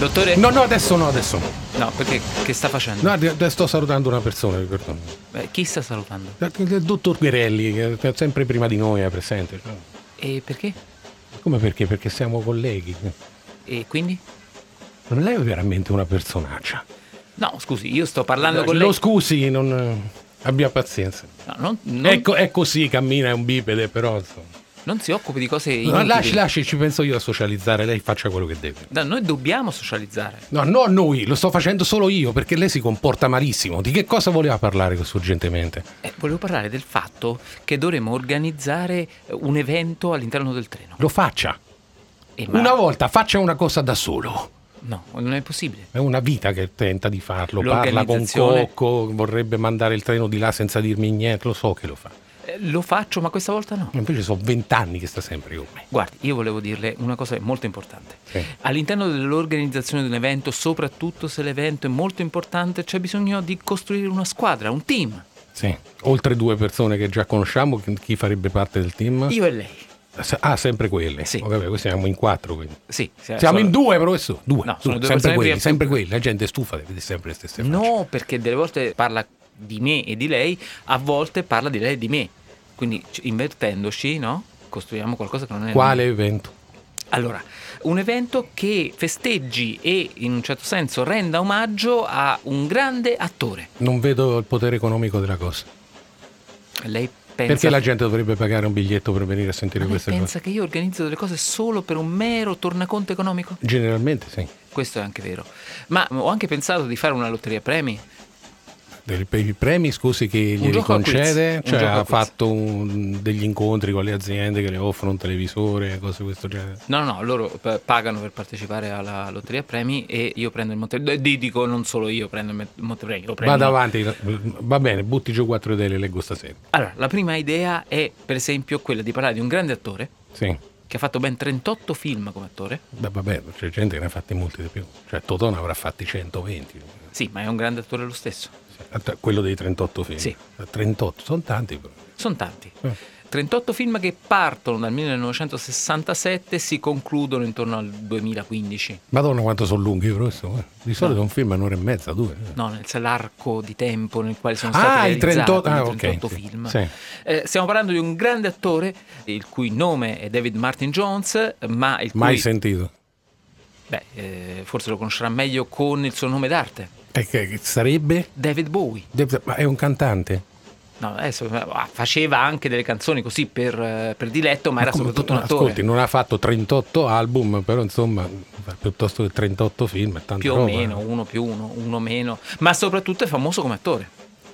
Dottore? No, no, adesso no, adesso no. No, perché che sta facendo? No, adesso sto salutando una persona. Beh, chi sta salutando? Il dottor Guerelli, che è sempre prima di noi è presente. E perché? Come perché? Perché siamo colleghi. E quindi? Non lei è veramente una personaccia. No, scusi, io sto parlando con Lo lei. scusi, non... abbia pazienza. No, non, non- Ecco, è così, cammina, è un bipede, però insomma. Non si occupi di cose No, inutili. lasci, lasci, ci penso io a socializzare, lei faccia quello che deve. No, noi dobbiamo socializzare. No, no, noi, lo sto facendo solo io perché lei si comporta malissimo. Di che cosa voleva parlare così urgentemente? Eh, volevo parlare del fatto che dovremmo organizzare eh, un evento all'interno del treno. Lo faccia. E ma- Una volta faccia una cosa da solo. No, non è possibile. È una vita che tenta di farlo. Parla con Cocco, vorrebbe mandare il treno di là senza dirmi niente. Lo so che lo fa. Eh, lo faccio, ma questa volta no. Invece sono vent'anni che sta sempre con me. Guardi, io volevo dirle una cosa molto importante. Sì. All'interno dell'organizzazione di un evento, soprattutto se l'evento è molto importante, c'è bisogno di costruire una squadra, un team. Sì. Oltre due persone che già conosciamo, chi- farebbe parte del team? Io e lei. Ah, sempre quelle. Sì. Oh, vabbè, qui siamo in quattro. Quindi. Sì, Siamo sono- in due, professore. Due. No, sono due. due sempre quelli, sempre quelli. La gente è stufa di sempre le stesse facce. No, perché delle volte parla di me e di lei, a volte parla di lei e di me. Quindi invertendoci, no? Costruiamo qualcosa che non è... Quale evento? Allora, un evento che festeggi e in un certo senso renda omaggio a un grande attore. Non vedo il potere economico della cosa. Lei pensa, Perché la gente dovrebbe pagare un biglietto per venire a sentire ma queste cose? pensa che io organizzo delle cose solo per un mero tornaconto economico? Generalmente sì. Questo è anche vero. Ma ho anche pensato di fare una lotteria premi. Per i premi, scusi, che quiz, concede? Cioè ha fatto un- degli incontri con le aziende che le offrono un televisore, cose di questo genere. No, no, loro pagano per partecipare alla lotteria premi e io prendo il montepremi. Dico non solo io prendo il montepremi. Vada avanti, va bene, butti giù quattro idee, le leggo stasera. Allora, la prima idea è per esempio quella di parlare di un grande attore Sì. che ha fatto ben 38 film come attore. Beh, vabbè, c'è gente che ne ha fatti molti di più. Cioè, Totò ne avrà fatti 120. Sì, ma è un grande attore lo stesso. Quello dei 38 film. Sì. 38, sono tanti. Sono tanti. Eh. 38 film che partono dal 1967 e si concludono intorno al 2015. Madonna quanto sono lunghi, professore. Di solito un film è un'ora e mezza, due. No, nel l'arco di tempo nel quale sono Ah, stati 38 realizzati ah, i ok, 38 sì, film. sì. Eh, stiamo parlando di un grande attore il cui nome è David Martin Jones, ma il cui Mai sentito. beh, eh, forse lo conoscerà meglio con il suo nome d'arte, E che che sarebbe? David Bowie. Ma è un cantante? No, adesso ah, faceva anche delle canzoni così per, eh, per diletto, ma era Come soprattutto tu- un attore. Ascolti, non ha fatto 38 album, però insomma, piuttosto che 38 film, più o roba. meno, uno più uno, uno meno, ma soprattutto è famoso come attore.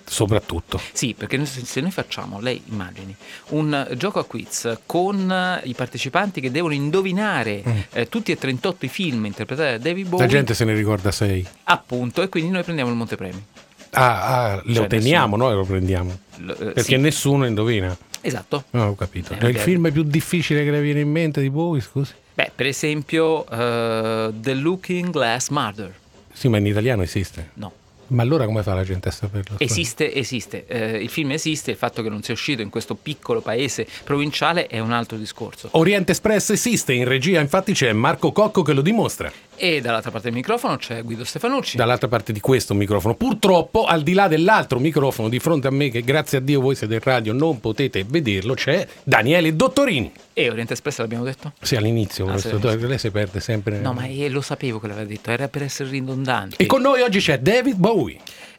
Soprattutto. Sì, perché se noi facciamo, lei immagini, un eh, gioco a quiz con eh, i partecipanti che devono indovinare eh, tutti e 38 i film interpretati da David Bowie, Mm. La gente se ne ricorda 6. appunto, e quindi noi prendiamo il montepremi. Ah, ah, lo Cioè, teniamo, noi lo prendiamo. L- eh, Perché sì, nessuno indovina. esatto. No, ho capito. Eh, È il film più difficile che le viene in mente di voi, scusi? Beh, per esempio, eh, The Looking Glass Murder. Sì, ma in italiano esiste. No. Ma allora come fa la gente a saperlo? Esiste, esiste. Eh, il film esiste, il fatto che non sia uscito in questo piccolo paese provinciale è un altro discorso. Oriente Express esiste, in regia infatti c'è Marco Cocco che lo dimostra. E dall'altra parte del microfono c'è Guido Stefanucci. Dall'altra parte di questo microfono. Purtroppo, al di là dell'altro microfono di fronte a me, che grazie a Dio voi siete in radio, non potete vederlo, c'è Daniele Dottorini. E Oriente Espresso l'abbiamo detto? Sì, all'inizio, Ah, sì, lei si perde sempre. No, ma io lo sapevo che l'aveva detto, era per essere ridondante. E con noi oggi c'è David Bowie.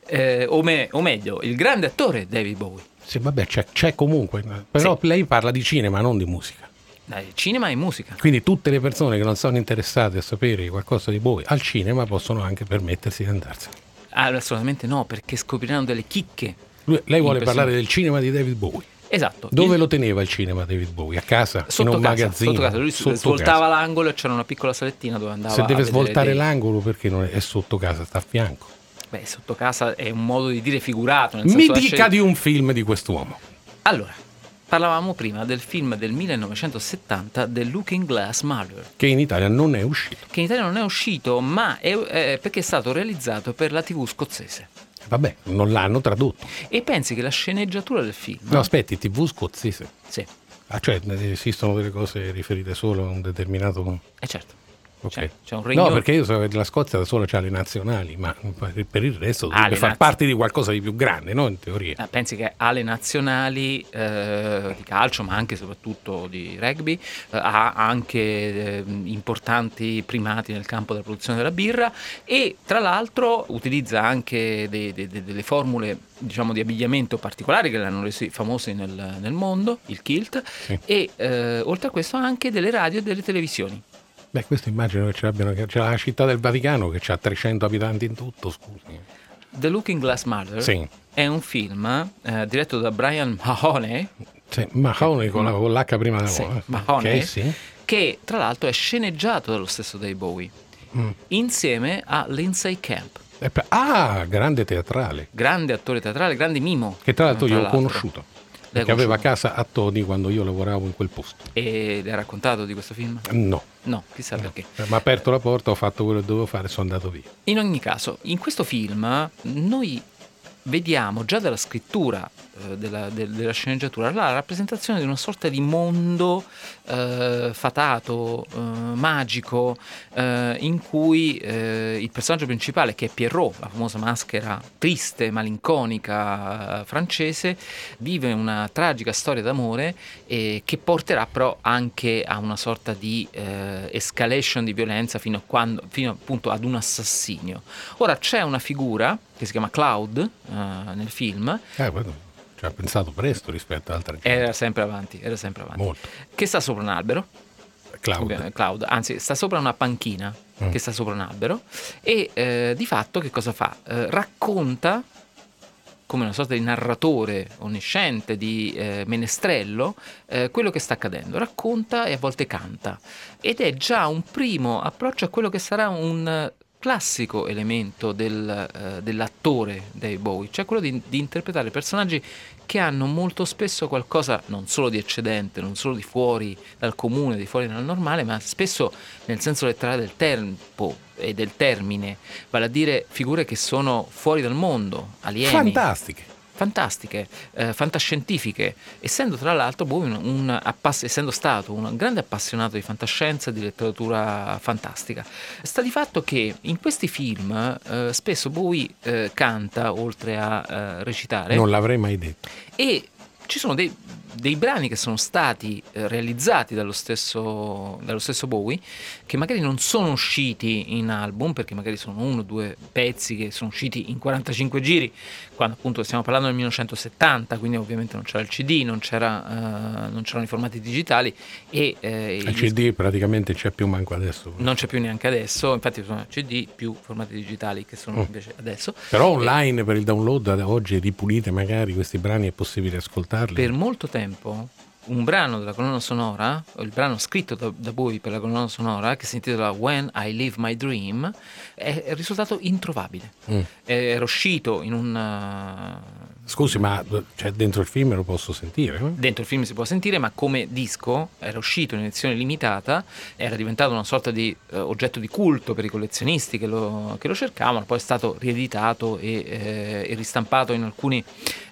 Eh, o, me- o meglio, il grande attore David Bowie. Sì, vabbè, c'è, c'è comunque. Però lei parla di cinema, non di musica. Dai, cinema e musica. Quindi tutte le persone che non sono interessate a sapere qualcosa di Bowie al cinema possono anche permettersi di andarsene. Ah, assolutamente no, perché scopriranno delle chicche. Lui- lei vuole parlare del cinema di David Bowie. Esatto. Dove Il- lo teneva il cinema David Bowie? A casa? Sotto in un casa, magazzino? sotto casa. Lui Sotto svoltava casa. l'angolo e c'era una piccola salettina dove andava Se deve svoltare dei- l'angolo perché non è, è sotto casa, sta a fianco. Beh, sotto casa è un modo di dire figurato. Nel Mi dica di un film di quest'uomo. Allora, parlavamo prima del film del 1970 The Looking Glass Murder. Che in Italia non è uscito. che in Italia non è uscito, ma è, è perché è stato realizzato per la TV scozzese. Vabbè, non l'hanno tradotto. E pensi che la sceneggiatura del film. No, aspetti, TV scozzese. Sì, Ah, cioè esistono delle cose riferite solo a un determinato. è certo. Ok. C'è, c'è un regno... No, perché io so che la Scozia da sola c'ha le nazionali, ma per il resto Ah, dovrebbe far naz- parte di qualcosa di più grande, no? In teoria. Ah, Pensi che ha le nazionali eh, di calcio, ma anche e soprattutto di rugby, eh, ha anche eh, importanti primati nel campo della produzione della birra e tra l'altro utilizza anche dei- dei- dei- delle formule diciamo di abbigliamento particolari che l'hanno resi famosi nel, nel mondo, il kilt, Sì. e eh, oltre a questo anche delle radio e delle televisioni. Beh, questo immagino che ce l'abbiano, che c'è la città del Vaticano che ha 300 abitanti in tutto, scusi. The Looking Glass Mother Sì. è un film eh, diretto da Brian Mahoney, Sì, Mahoney con, la- con l'H prima della Sì, eh. Mahoney. Ok, sì. che tra l'altro è sceneggiato dallo stesso Dave Bowie, Mm. insieme a Lindsay Camp, ah, grande teatrale. grande attore teatrale, grande mimo. Che tra l'altro io ho conosciuto. Perché aveva casa a Todi quando io lavoravo in quel posto. E le ha raccontato di questo film? No. No, chissà perché. Mi ha aperto la porta, ho fatto quello che dovevo fare e sono andato via. In ogni caso, in questo film noi vediamo già dalla scrittura eh, della, del- della sceneggiatura la rappresentazione di una sorta di mondo eh, fatato, eh, magico, eh, in cui eh, il personaggio principale, che è Pierrot, la famosa maschera triste, malinconica eh, francese, vive una tragica storia d'amore eh, che porterà però anche a una sorta di eh, escalation di violenza fino, quando, fino appunto ad un assassinio. Ora c'è una figura che si chiama Cloud eh, nel film, Eh, ci ha pensato presto rispetto ad altre gente. era sempre avanti, era sempre avanti, Molto. che sta sopra un albero, Cloud. Cloud, anzi sta sopra una panchina Mm. che sta sopra un albero e eh, di fatto che cosa fa? Eh, racconta come una sorta di narratore onnisciente, di eh, menestrello, eh, quello che sta accadendo. Racconta e a volte canta. Ed è già un primo approccio a quello che sarà un classico elemento del, eh, dell'attore dei Bowie, cioè quello di, di interpretare personaggi che hanno molto spesso qualcosa non solo di eccedente, non solo di fuori dal comune, di fuori dal normale, ma spesso nel senso letterale del tempo e del termine, vale a dire figure che sono fuori dal mondo, alieni Fantastiche. Fantastiche, eh, fantascientifiche, essendo tra l'altro Bowie un, un appass- essendo stato un grande appassionato di fantascienza e di letteratura fantastica. Sta di fatto che in questi film eh, spesso Bowie eh, canta oltre a eh, recitare Non l'avrei mai detto. e ci sono dei, dei brani che sono stati eh, realizzati dallo stesso, dallo stesso Bowie che magari non sono usciti in album perché magari sono uno o due pezzi che sono usciti in 45 giri quando appunto stiamo parlando del 1970 quindi ovviamente non c'era il CD non, c'era, eh, non c'erano i formati digitali e eh, Il CD praticamente c'è più manco adesso. non c'è più neanche adesso infatti sono CD più formati digitali che sono Mm. invece adesso Però online per il download ad oggi ripulite magari questi brani è possibile ascoltarli. Per molto tempo un brano della colonna sonora, il brano scritto da, da Bowie per la colonna sonora, che si intitola When I Live My Dream, è, è risultato introvabile. Mm. Era uscito in un... Scusi, ma cioè, dentro il film lo posso sentire? no? Dentro il film si può sentire, ma come disco era uscito in edizione limitata, era diventato una sorta di eh, oggetto di culto per i collezionisti che lo, che lo cercavano, poi è stato rieditato e, eh, e ristampato in alcuni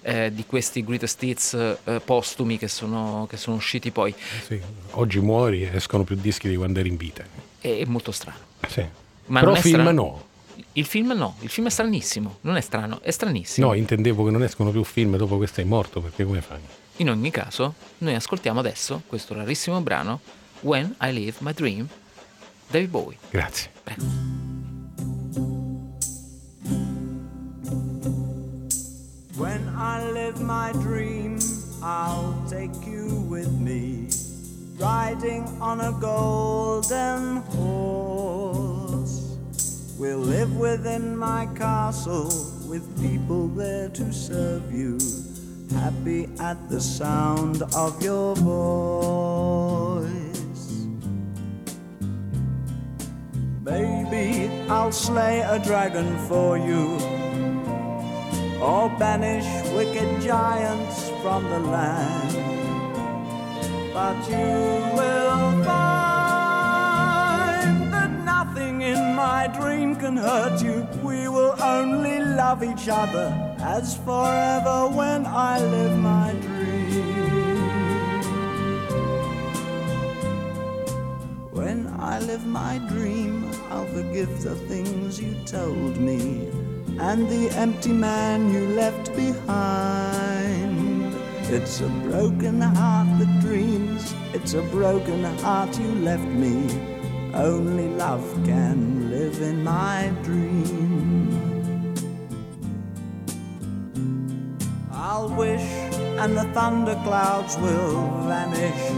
eh, di questi greatest hits eh, postumi che sono, che sono usciti poi. Sì. Oggi muori e escono più dischi di quando eri in vita. È, è molto strano. Sì. Ma Però film strano. no. Il film no, il film è stranissimo, non è strano, è stranissimo. No, intendevo che non escono più film dopo che sei morto, perché come fai? In ogni caso, noi ascoltiamo adesso questo rarissimo brano When I Live My Dream, David Bowie. Grazie. Prego. When I live my dream, I'll take you with me, riding on a golden horse. We'll live within my castle with people there to serve you, happy at the sound of your voice. Baby, I'll slay a dragon for you or banish wicked giants from the land. But you will find that nothing in my can hurt you. We will only love each other as forever when I live my dream. When I live my dream, I'll forgive the things you told me and the empty man you left behind. It's a broken heart that dreams, it's a broken heart you left me. Only love can in my dream. I'll wish, and the thunderclouds will vanish.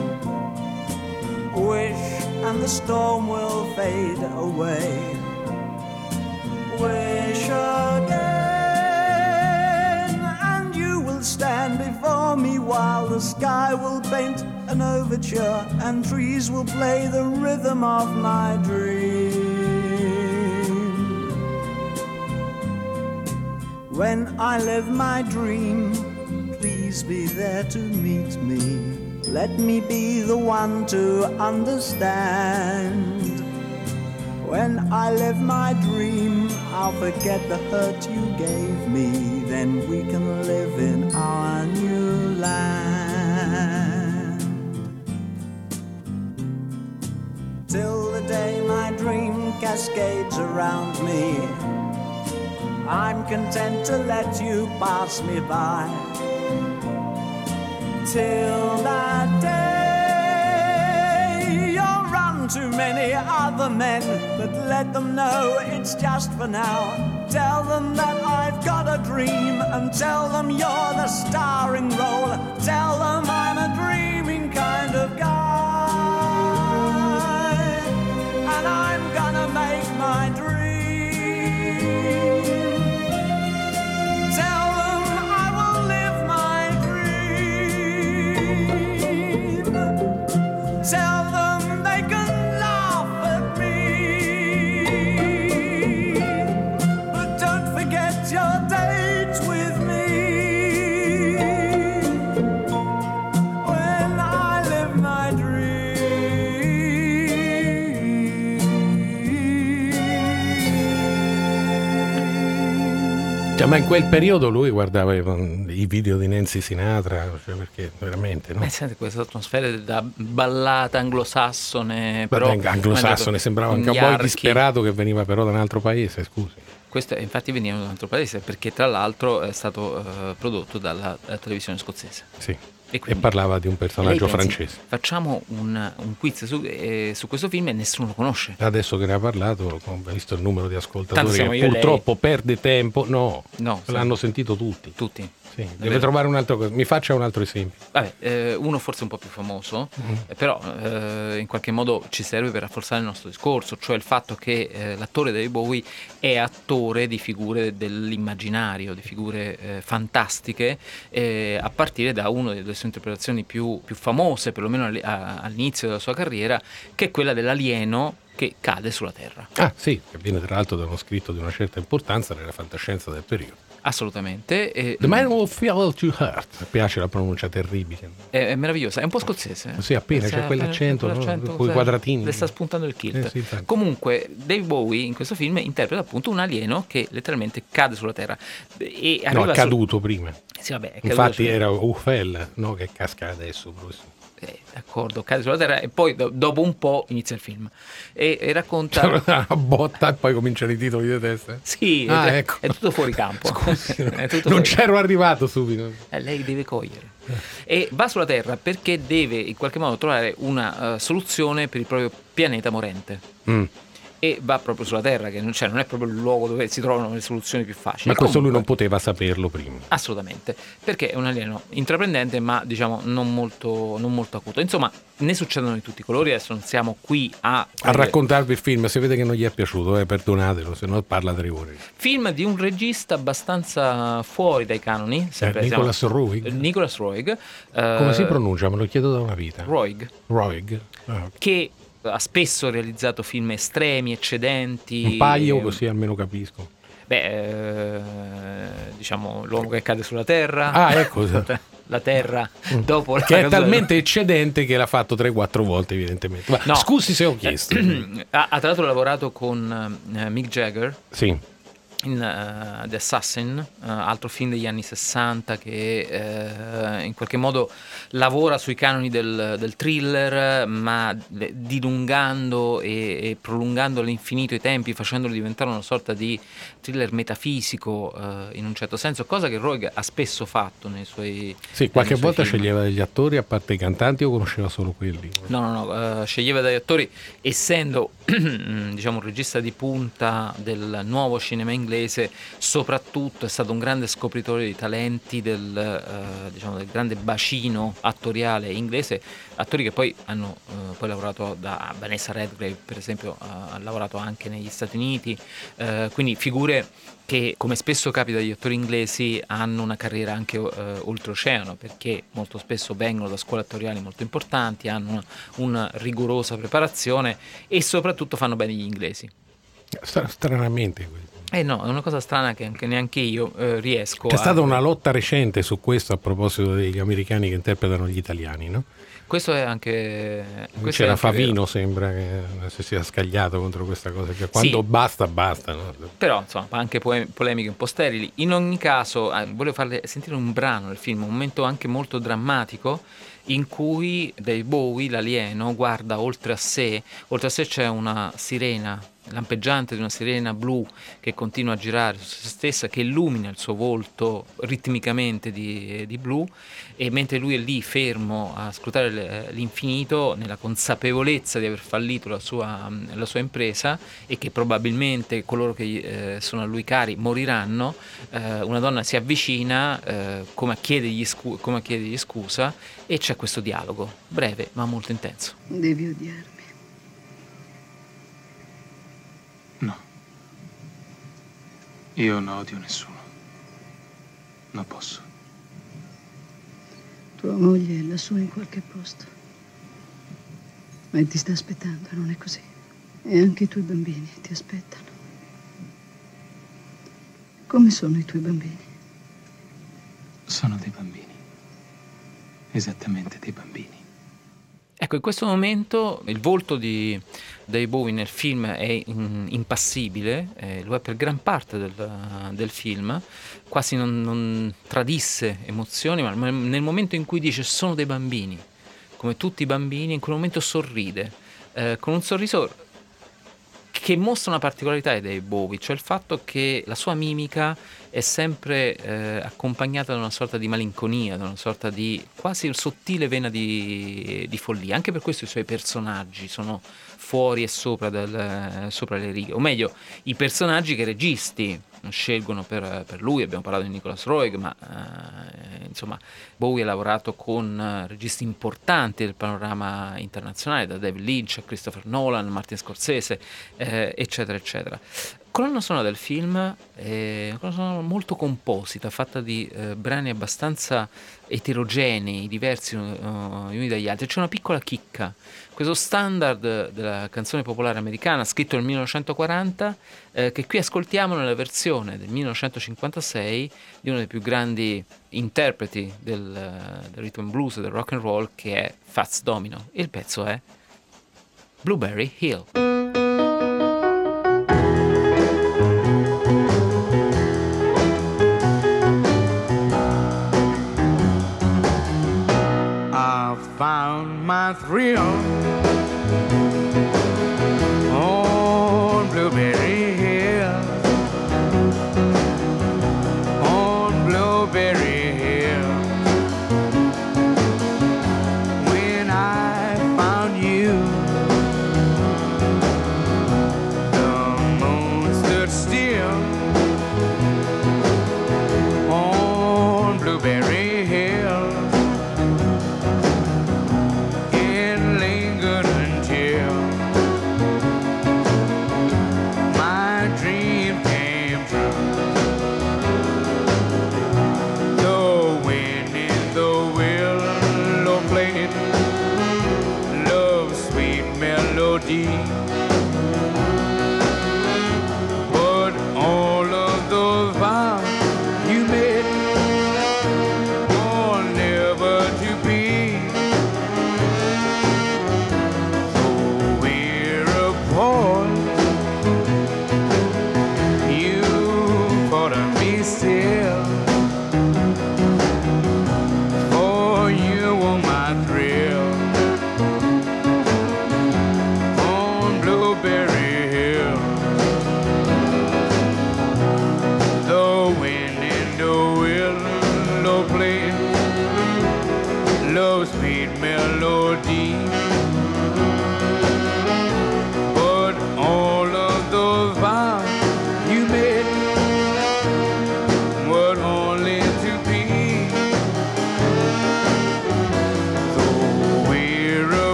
Wish, and the storm will fade away. Wish again, and you will stand before me while the sky will paint an overture and trees will play the rhythm of my dream. When I live my dream, please be there to meet me. Let me be the one to understand. When I live my dream, I'll forget the hurt you gave me. Then we can live in our new land. Till the day my dream cascades around me. I'm content to let you pass me by. Till that day, you'll run to many other men, but let them know it's just for now. Tell them that I've got a dream, and tell them you're the starring role. Tell them I'm a ma in quel periodo lui guardava i i video di Nancy Sinatra, cioè, perché veramente, no? Eh, senti, questa atmosfera da ballata anglosassone, però Vabbè, anglosassone sembrava con un cowboy disperato che veniva però da un altro paese, scusi. Questo eh, infatti veniva da un altro paese perché tra l'altro è stato eh, prodotto dalla eh, televisione scozzese. Sì. E E quindi- parlava di un E personaggio pensi, francese. Facciamo un, un quiz su, eh, su questo film e nessuno lo conosce. Adesso che ne ha parlato, visto il numero di ascoltatori che e purtroppo perde tempo. No, No, l'hanno sentito tutti. Tutti. Sì, deve vero. trovare un altro cosa. Mi faccia un altro esempio. Vabbè, eh, uno forse un po' più famoso, Mm-hmm. eh, però eh, in qualche modo ci serve per rafforzare il nostro discorso, cioè il fatto che eh, l'attore David Bowie è attore di figure dell'immaginario, di figure eh, fantastiche, eh, a partire da una delle sue interpretazioni più, più famose, perlomeno alli- a- all'inizio della sua carriera, che è quella dell'alieno che cade sulla Terra. Ah, sì, che viene tra l'altro da uno scritto di una certa importanza nella fantascienza del periodo. Assolutamente. e- The man who fell to earth. Mi piace la pronuncia terribile. È, è meraviiosa, è un po' scozzese. eh? Sì, appena, c'è quell'accento, no? quell'accento, Coi sì, quadratini. Le sta spuntando il kilt. Eh, sì. Comunque, Dave Bowie in questo film interpreta appunto un alieno che letteralmente cade sulla Terra. E No, è su- caduto prima. Sì, vabbè, è caduto Infatti su- era Ufel, no? Che casca adesso. proprio. Eh, d'accordo, cade sulla Terra e poi do- dopo un po' inizia il film. E, e racconta... C'era una botta e poi cominciano i titoli di testa. Sì, Ah, è, ecco. è tutto fuori campo. Scusi, no. Non fuori c'ero arrivato subito. Eh, lei deve cogliere. E va sulla Terra perché deve in qualche modo trovare una eh, soluzione per il proprio pianeta morente. Mm. E va proprio sulla Terra, che non, cioè, non è proprio il luogo dove si trovano le soluzioni più facili. Ma questo lui non Comunque, poteva saperlo prima. Assolutamente, perché è un alieno intraprendente, ma diciamo non molto, non molto acuto. Insomma, ne succedono di tutti i colori. Adesso non siamo qui a. A raccontarvi il film, se vede che non gli è piaciuto, eh, perdonatelo, se no parla tre ore. Film di un regista abbastanza fuori dai canoni. sempre, Eh, Nicolas siamo- Roeg? Nicolas Roeg. Come eh, si pronuncia? Me lo chiedo da una vita. Roeg. Roeg. Ah, ok. che ha spesso realizzato film estremi, eccedenti. Un paio così almeno capisco. Beh, eh, diciamo l'uomo che cade sulla Terra. Ah, ecco. La Terra dopo la Che è talmente eccedente che l'ha fatto 3-4 volte, evidentemente. Ma No. Scusi se ho chiesto. ha, ha tra l'altro lavorato con eh, Mick Jagger sì. In uh, The Assassin, uh, altro film degli anni 60 che uh, in qualche modo lavora sui canoni del, del thriller, ma dilungando e, e, prolungando all'infinito i tempi, facendolo diventare una sorta di thriller metafisico in un certo senso, cosa che Roeg ha spesso fatto nei suoi Sì, qualche suoi volta film. sceglieva degli attori a parte i cantanti o conosceva solo quelli? No, no, no, sceglieva degli attori, essendo diciamo un regista di punta del nuovo cinema inglese, soprattutto è stato un grande scopritore di talenti del, eh, diciamo, del grande bacino attoriale inglese, attori che poi hanno eh, poi lavorato da Vanessa Redgrave, per esempio, ha lavorato anche negli Stati Uniti, eh, quindi figure che come spesso capita agli attori inglesi hanno una carriera anche eh, oltreoceano perché molto spesso vengono da scuole attoriali molto importanti, hanno una, una rigorosa preparazione e soprattutto fanno bene gli inglesi. Stranamente. Eh no, è una cosa strana che anche neanche io eh, riesco C'è a... stata una lotta recente su questo a proposito degli americani che interpretano gli italiani, no? Questo è anche. Questo C'era è anche Favino, vero. sembra che si sia scagliato contro questa cosa. Cioè, quando Sì. basta, basta. no? Però, insomma, anche polemiche un po' sterili. In ogni caso, eh, volevo farle sentire un brano del film, un momento anche molto drammatico in cui Dave Bowie, l'alieno, guarda oltre a sé. Oltre a sé c'è una sirena lampeggiante di una sirena blu che continua a girare su se stessa, che illumina il suo volto ritmicamente di, di blu e mentre lui è lì fermo a scrutare l'infinito nella consapevolezza di aver fallito la sua, la sua impresa e che probabilmente coloro che eh, sono a lui cari moriranno, eh, una donna si avvicina eh, come, a chiedergli scu- come a chiedergli scusa e c'è questo dialogo, breve ma molto intenso. Devi odiarmi. Io non odio nessuno. Non posso. Tua moglie è lassù in qualche posto. Ma ti sta aspettando, non è così? E anche i tuoi bambini ti aspettano. Come sono i tuoi bambini? Sono dei bambini. Esattamente dei bambini. Ecco, in questo momento il volto di Dave Bowie nel film è in- impassibile, eh, lo è per gran parte del, del film, quasi non, non tradisse emozioni, ma nel momento in cui dice sono dei bambini, come tutti i bambini, in quel momento sorride, eh, con un sorriso che mostra una particolarità Dave Bowie, cioè il fatto che la sua mimica è sempre eh, accompagnata da una sorta di malinconia, da una sorta di quasi sottile vena di, di follia. Anche per questo i suoi personaggi sono fuori e sopra, del- sopra le righe, o meglio, i personaggi che registi scelgono per, per lui, abbiamo parlato di Nicholas Roeg, ma eh, insomma Bowie ha lavorato con eh, registi importanti del panorama internazionale, da David Lynch a Christopher Nolan, Martin Scorsese, eh, eccetera, eccetera. Colonna sonora del film è una colonna sonora molto composita, fatta di eh, brani abbastanza eterogenei, diversi eh, gli uni dagli altri. C'è una piccola chicca. Questo standard della canzone popolare americana, scritto nel 1940, eh, che qui ascoltiamo nella versione del 1956 di uno dei più grandi interpreti del, eh, del rhythm and blues del rock and roll, che è Fats Domino. Il pezzo è Blueberry Hill. Found my thrill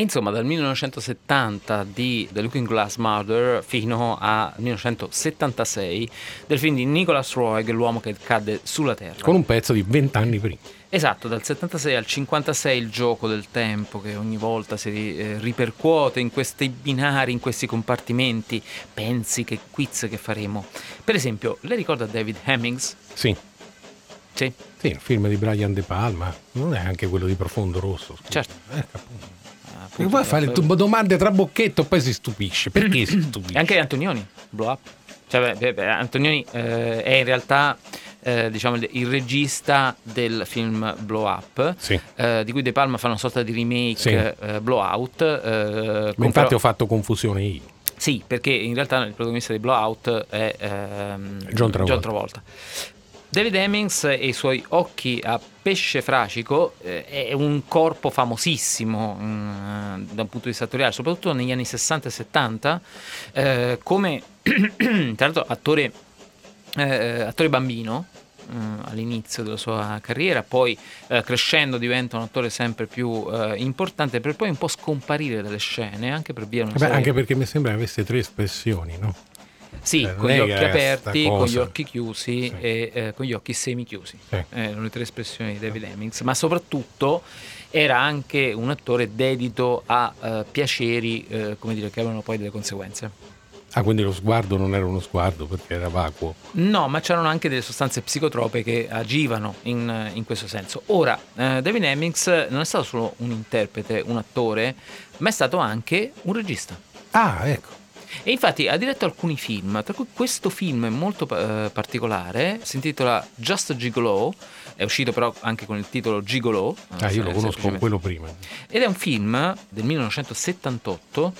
E insomma, dal 1970 di The Looking Glass Murder fino al 1976 del film di Nicholas Roeg, L'uomo che cadde sulla Terra. Con un pezzo di 20 anni prima. Esatto, dal 76 al 56 il gioco del tempo che ogni volta si eh, ripercuote in questi binari, in questi compartimenti. Pensi che quiz che faremo. Per esempio, lei ricorda David Hemmings? Sì. Sì, Sì, il film di Brian De Palma, non è anche quello di Profondo Rosso. scusa. Certo. Eh, appunto. Perché poi fare tu- domande tra bocchetto poi si stupisce. Perché si stupisce? E anche Antonioni, Blow Up. Cioè, beh, beh, Antonioni eh, è in realtà eh, diciamo, il- regista del film Blow Up, Sì. eh, di cui De Palma fa una sorta di remake Sì. eh, Blowout. eh, con infatti ho fatto confusione io. Sì, perché in realtà il protagonista di Blowout è ehm, John Travolta. David Hemmings e i suoi occhi a pesce fracico eh, è un corpo famosissimo mm, da un punto di vista attoriale, soprattutto negli anni 60 e 70, eh, come tra l'altro attore, eh, attore bambino mm, all'inizio della sua carriera, poi eh, crescendo diventa un attore sempre più eh, importante per poi un po' scomparire dalle scene, anche per via Vabbè, serie- anche perché mi sembra che avesse tre espressioni, no? Sì, Eh, con gli occhi aperti, con gli occhi chiusi Sì. e eh, con gli occhi semi-chiusi. Sì. Eh, erano le tre espressioni di David Hemmings, ma soprattutto era anche un attore dedito a eh, piaceri, eh, come dire, che avevano poi delle conseguenze. Ah, quindi lo sguardo non era uno sguardo perché era vacuo. No, ma c'erano anche delle sostanze psicotrope che agivano in, in questo senso. Ora, eh, David Hemmings non è stato solo un interprete, un attore, ma è stato anche un regista. Ah, ecco. E infatti ha diretto alcuni film, tra cui questo film molto eh, particolare, si intitola Just a Gigolo, è uscito però anche con il titolo Gigolo. Ah, eh, io lo conosco quello prima. Ed è un film del 1978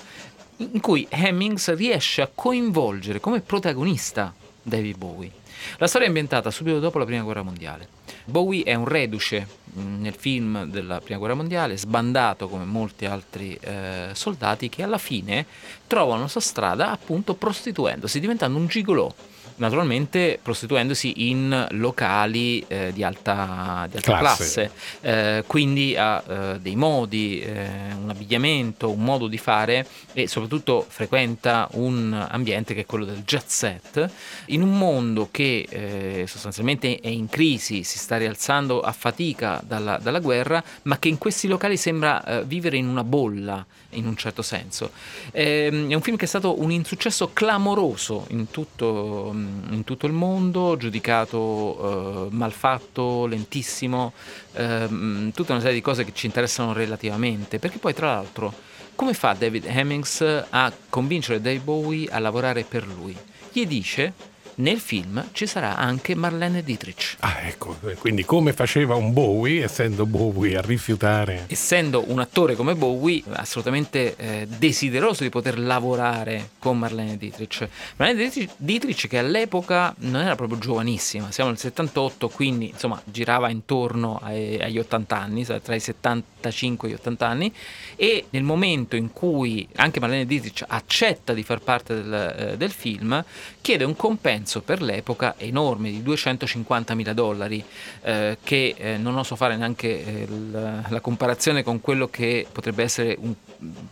in cui Hemmings riesce a coinvolgere come protagonista David Bowie. La storia è ambientata subito dopo la Prima Guerra Mondiale. Bowie è un reduce mh, nel film della Prima Guerra Mondiale, sbandato come molti altri eh, soldati, che alla fine trovano la sua strada appunto prostituendosi, diventando un gigolò. Naturalmente prostituendosi in locali eh, di alta, di alta Classe. classe, eh, quindi ha eh, dei modi, eh, un abbigliamento, un modo di fare e soprattutto frequenta un ambiente che è quello del jet set, in un mondo che eh, sostanzialmente è in crisi, si sta rialzando a fatica dalla, dalla guerra, ma che in questi locali sembra eh, vivere in una bolla in un certo senso. Ehm, è un film che è stato un insuccesso clamoroso in tutto, in tutto il mondo, giudicato eh, malfatto, lentissimo, ehm, tutta una serie di cose che ci interessano relativamente, perché poi tra l'altro come fa David Hemmings a convincere Dave Bowie a lavorare per lui? Gli dice nel film ci sarà anche Marlene Dietrich. Ah, ecco. Quindi come faceva un Bowie, essendo Bowie a rifiutare... essendo un attore come Bowie, assolutamente eh, desideroso di poter lavorare con Marlene Dietrich. Marlene Dietrich, che all'epoca non era proprio giovanissima, siamo nel 78, quindi insomma girava intorno ai- agli 80 anni, tra i 75 e gli 80 anni, e nel momento in cui anche Marlene Dietrich accetta di far parte del, eh, del film, chiede un compenso per l'epoca enorme di 250 mila dollari, eh, che eh, non oso fare neanche eh, il- la comparazione con quello che potrebbe essere un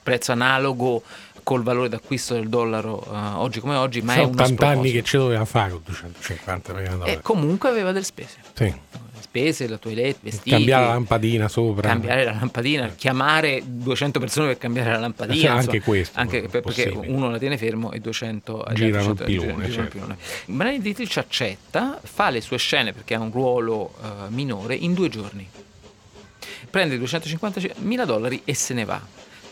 prezzo analogo col valore d'acquisto del dollaro eh, oggi come oggi, ma è Sono uno 80 anni che ce doveva fare con 250 milioni di E dollari. comunque aveva delle spese. Sì. Spese, la toilette, vestiti. Cambiare la lampadina sopra. cambiare la lampadina, chiamare 200 persone per cambiare la lampadina. Sì, anche insomma, questo anche è per- perché uno la tiene fermo e 200 agli Girano il 100 pilone, girano certo. pilone. Marlene Dietrich accetta, fa le sue scene perché ha un ruolo eh, minore in due giorni. Prende 250 mila dollari e se ne va.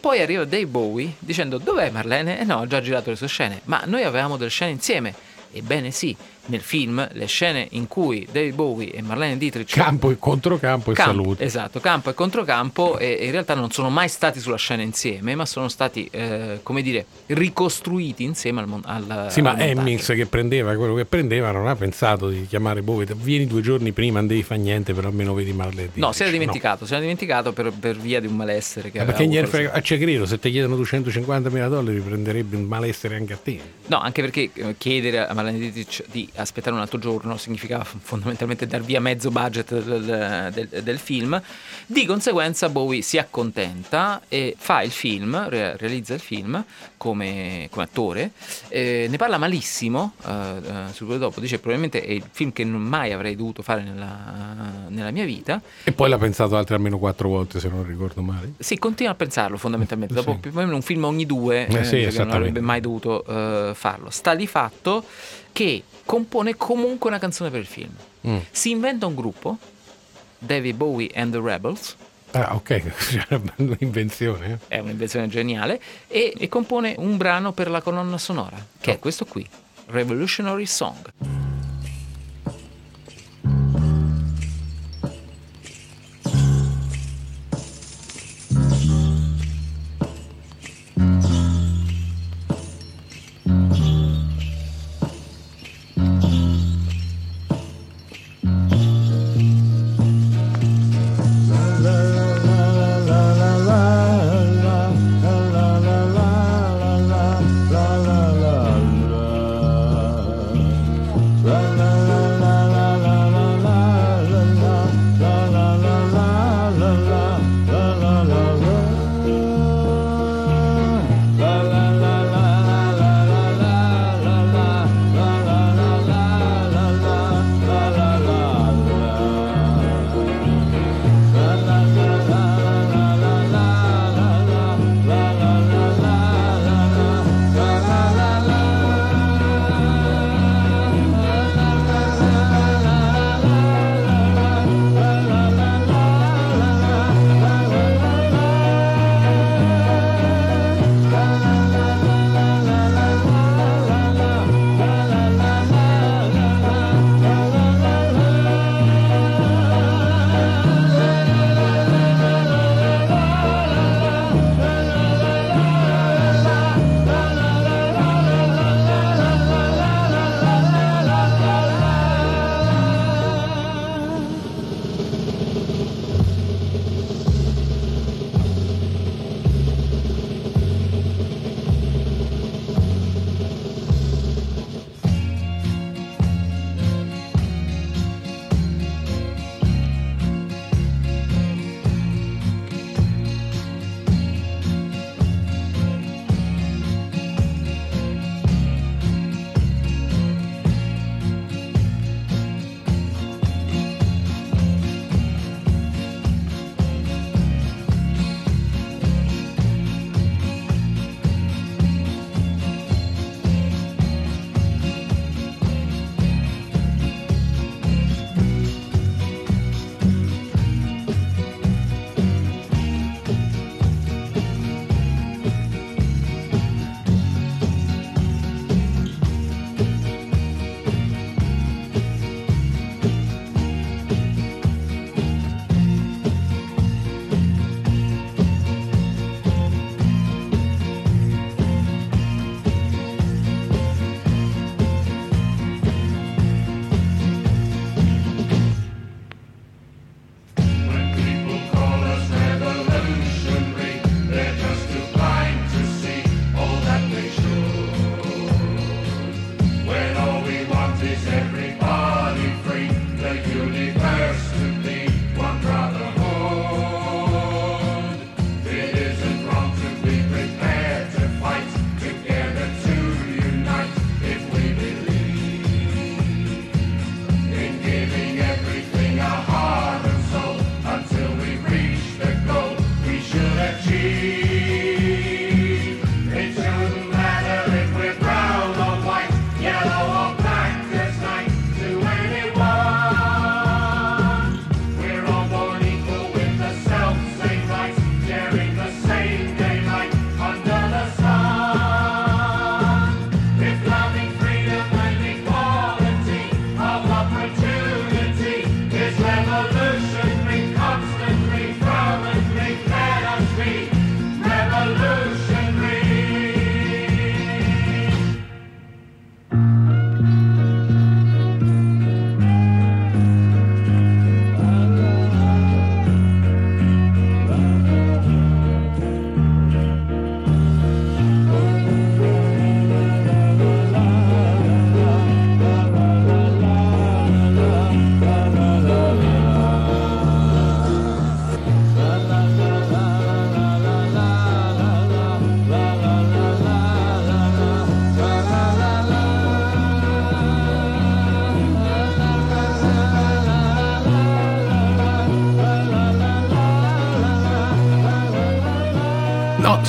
Poi arriva Dave Bowie dicendo dov'è Marlene? Eh no, ho già girato le sue scene, ma noi avevamo delle scene insieme. Ebbene sì, nel film le scene in cui David Bowie e Marlene Dietrich Campo e controcampo e Campo, salute. Esatto, campo e controcampo e in realtà non sono mai stati sulla scena insieme, ma sono stati, eh, come dire, ricostruiti insieme al, mon- al Sì, ma al montaggio. Hemmings che prendeva quello che prendeva non ha pensato di chiamare Bowie. Vieni due giorni prima, non devi fare niente, però almeno vedi Marlene. No, si era Dietrich. dimenticato, si era dimenticato per, per via di un malessere che Ma perché la frega, a ce credo, se ti chiedono 250 mila dollari prenderebbe un malessere anche a te. No, anche perché eh, chiedere a Marlene Dietrich di aspettare un altro giorno significava fondamentalmente dar via mezzo budget del, del- del film. Di conseguenza Bowie si accontenta e fa il film, re- realizza il film come, come attore, eh, ne parla malissimo eh, eh, subito dopo, dice probabilmente è il film che non mai avrei dovuto fare nella, nella mia vita. E poi l'ha pensato altre almeno quattro volte, se non ricordo male. Sì, continua a pensarlo fondamentalmente. Dopo Sì. più o meno un film ogni due, Eh eh, sì, perché non esattamente. avrebbe mai dovuto eh, farlo. Sta di fatto che compone comunque una canzone per il film. Mm. Si inventa un gruppo, David Bowie and the Rebels, Ah, ok, un'invenzione. eh. è un'invenzione geniale, e, e compone un brano per la colonna sonora, che è questo qui, Revolutionary Song.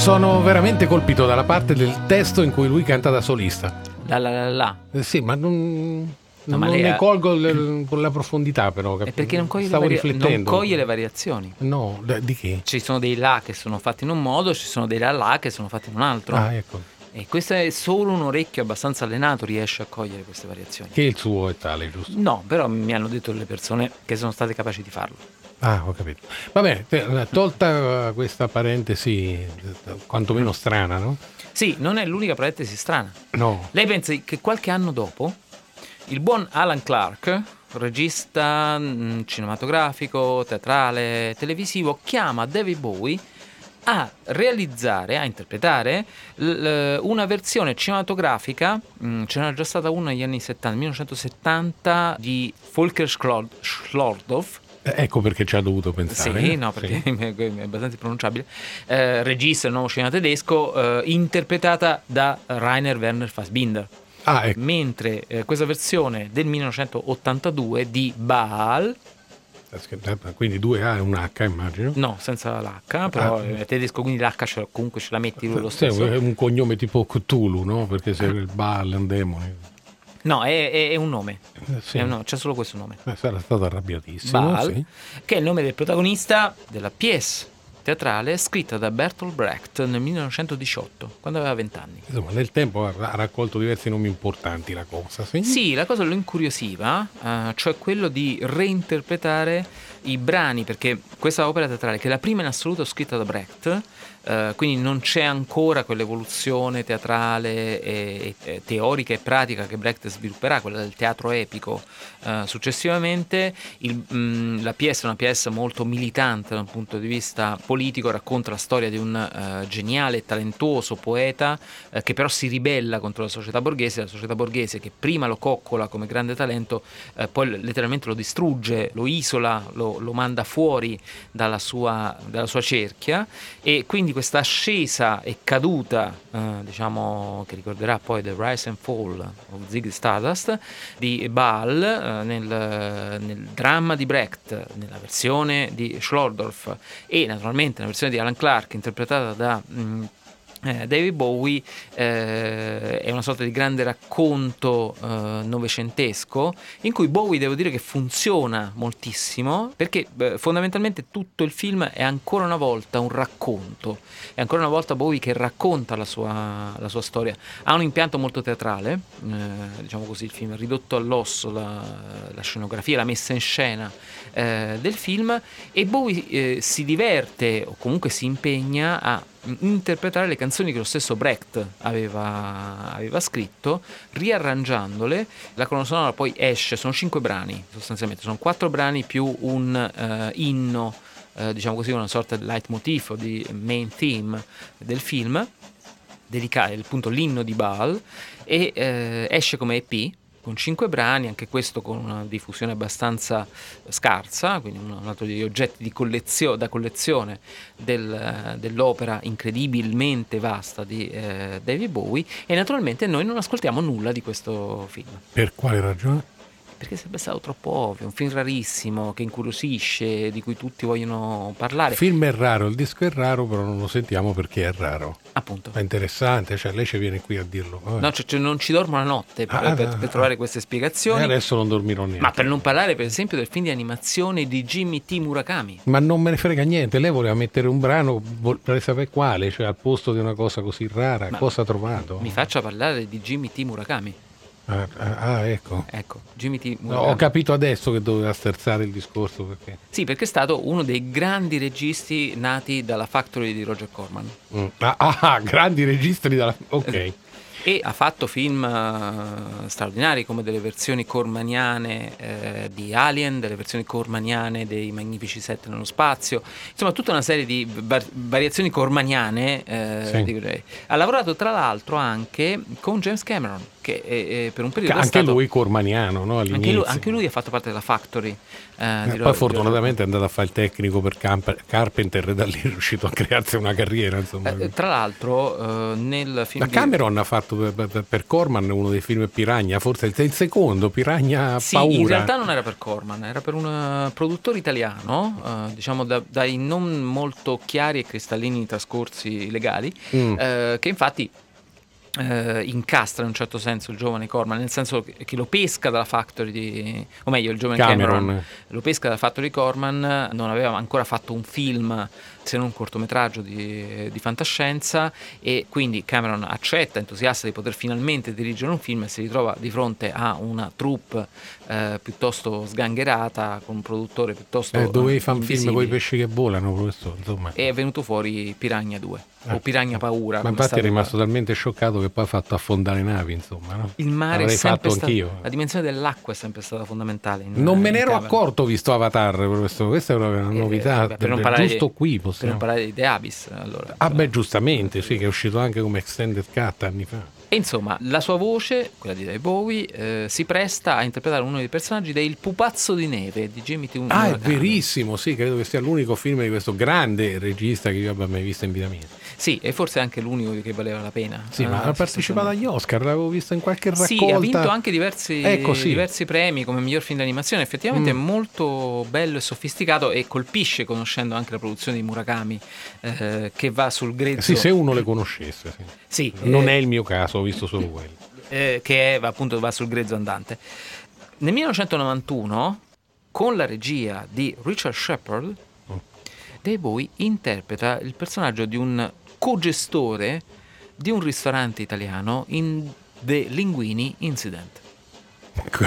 Sono veramente colpito dalla parte del testo in cui lui canta da solista. La la la la. Eh, sì, ma non, No, ma non lei ne ha- colgo l- la profondità, però. È perché non coglie, le, Stavo varia- non coglie le variazioni. No, di che? Ci sono dei la che sono fatti in un modo, ci sono dei la la che sono fatti in un altro. Ah, ecco. E questo è solo un orecchio abbastanza allenato riesce a cogliere queste variazioni. Che il suo è tale, giusto? No, però mi hanno detto le persone che sono state capaci di farlo. Ah, ho capito. Va bene, tolta questa parentesi, eh, quantomeno strana, no? Sì, non è l'unica parentesi strana. No. Lei pensa che qualche anno dopo il buon Alan Clark, regista mh, cinematografico, teatrale, televisivo, chiama David Bowie a realizzare, a interpretare l- una versione cinematografica, mh, ce n'era già stata una negli anni 70, 1970, di Volker Schlord- Schlordorf, Eh, Ecco perché ci ha dovuto pensare. sì, no, perché è abbastanza impronunciabile. Eh, regista del nuovo cinema tedesco, eh, interpretata da Rainer Werner Fassbinder. Ah, ecco. Mentre eh, questa versione del 1982 di Baal, Quindi due A e un H, immagino. no, senza l'H, però Ah. è tedesco, quindi l'H ce comunque ce la metti lui lo Sì, stesso. è un cognome tipo Cthulhu, no? Perché se il Baal è un demone. No, è, è- è un nome. Sì. È un nome, c'è solo questo nome. Eh, Sarà stato arrabbiatissimo. Baal, sì. che è il nome del protagonista della pièce teatrale scritta da Bertolt Brecht nel 1918, quando aveva 20 anni. Insomma, nel tempo ha ha raccolto diversi nomi importanti la cosa. Sì. Sì, la cosa lo incuriosiva, eh, cioè quello di reinterpretare i brani, perché questa opera teatrale, che è la prima in assoluto scritta da Brecht, eh, quindi non c'è ancora quell'evoluzione teatrale e, e teorica e pratica che Brecht svilupperà, quella del teatro epico eh, successivamente. Il- mh, la pièce è una pièce molto militante da un punto di vista politico, racconta la storia di un eh, geniale e talentuoso poeta che però si ribella contro la società borghese, la società borghese che prima lo coccola come grande talento, poi letteralmente lo distrugge, lo isola, lo, lo manda fuori dalla sua, dalla sua cerchia e quindi questa ascesa e caduta, eh, diciamo, che ricorderà poi The Rise and Fall of Ziggy Stardust di Baal eh, nel, nel dramma di Brecht, nella versione di Schlordorf e naturalmente nella versione di Alan Clark interpretata da mm, eh, David Bowie eh, è una sorta di grande racconto eh, novecentesco in cui Bowie devo dire che funziona moltissimo perché fondamentalmente tutto il film è ancora una volta un racconto. È ancora una volta Bowie che racconta la sua, la sua storia. Ha un impianto molto teatrale eh, diciamo così il film è ridotto all'osso la, la scenografia la messa in scena eh, del film e Bowie eh, si diverte o comunque si impegna a interpretare le canzoni che lo stesso Brecht aveva, aveva scritto, riarrangiandole. La colonna sonora poi esce, sono cinque brani sostanzialmente, sono quattro brani più un eh, inno, eh, diciamo così, una sorta di leitmotiv o di main theme del film, dedicato appunto l'inno di Baal, e eh, esce come EP con cinque brani, anche questo con una diffusione abbastanza scarsa, quindi un altro degli oggetti di collezio- da collezione del- dell'opera incredibilmente vasta di eh, David Bowie e naturalmente noi non ascoltiamo nulla di questo film Per quale ragione? Perché sarebbe stato troppo ovvio, un film rarissimo che incuriosisce, di cui tutti vogliono parlare. Il film è raro, il disco è raro, però non lo sentiamo perché è raro. Appunto. È interessante, cioè lei ci viene qui a dirlo. Vabbè. No, cioè, cioè, non ci dormo la notte per, Ah, per- ah, per ah. trovare queste E spiegazioni. adesso non dormirò niente. Ma per non parlare, per esempio, del film di animazione di Jimmy T. Murakami. Ma non me ne frega niente, lei voleva mettere un brano, vorrei sapere quale, cioè al posto di una cosa così rara, Ma- cosa ha trovato? Mi faccia parlare di Jimmy T. Murakami. Ah, ah, ah, ecco. Ecco, Jimmy T. No, ho capito adesso che doveva sterzare il discorso perché. Sì, perché è stato uno dei grandi registi nati dalla Factory di Roger Corman. Mm. Ah, ah, grandi registri dalla. Ok. E ha fatto film eh, straordinari come delle versioni cormaniane eh, di Alien, delle versioni cormaniane dei Magnifici Sette nello spazio, insomma tutta una serie di var- variazioni cormaniane. eh, Sì. direi. Ha lavorato tra l'altro anche con James Cameron. Che eh, eh, per un periodo Anche stato- lui cormaniano, no? anche lui, anche lui ha fatto parte della Factory. eh, Eh, di poi Robert fortunatamente è andato a fare il tecnico per Camp- Carpenter e da lì è riuscito a crearsi una carriera. Insomma. Eh, tra l'altro, eh, nel film La di- Cameron ha fatto per, per- per Corman uno dei film Piragna, forse il, il secondo, Piragna Sì, Paura. in realtà non era per Corman, era per un produttore italiano, diciamo da- dai non molto chiari e cristallini trascorsi legali, Mm. che infatti eh, incastra in un certo senso il giovane Corman, nel senso che, lo pesca dalla factory di, o meglio il giovane Cameron, Cameron. lo pesca dalla factory Corman, non aveva ancora fatto un film se non un cortometraggio di, di fantascienza e quindi Cameron accetta, entusiasta di poter finalmente dirigere un film e si ritrova di fronte a una troupe eh, piuttosto sgangherata, con un produttore piuttosto... Eh, dovevi fare un film con i pesci che volano, questo, insomma. E è venuto fuori Piragna 2 Ah. o Piragna Paura. Ma infatti è rimasto talmente scioccato che poi ha fatto affondare navi, insomma. no? Il mare è L'avrei sempre fatto anch'io. la dimensione dell'acqua è sempre stata fondamentale. Non me ne ero accorto visto Avatar, questo- questa è una Eh, novità. vabbè, per non parlare giusto di- qui Per non possiamo. parlare di The Abyss, allora. Ah beh, giustamente, sì, che è uscito anche come extended cut anni fa. E insomma, la sua voce, quella di Dave Bowie, eh, si presta a interpretare uno dei personaggi del Pupazzo di neve di Jimmy T. Ah, è verissimo, sì, credo che sia l'unico film di questo grande regista che io abbia mai visto in vita mia. Sì, e forse anche l'unico che valeva la pena. Sì, ma ha partecipato agli Oscar, l'avevo visto in qualche raccolta. Sì, ha vinto anche diversi, Ecco, sì. diversi premi come miglior film d'animazione. Effettivamente Mm. è molto bello e sofisticato e colpisce conoscendo anche la produzione di Murakami eh, che va sul grezzo. Sì, se uno le conoscesse. sì. Sì, Non eh, è il mio caso, ho visto solo quello. eh, che è, appunto va sul grezzo andante. Nel 1991, con la regia di Richard Shepard, Dave Bowie interpreta il personaggio di un cogestore di un ristorante italiano in The Linguini Incident.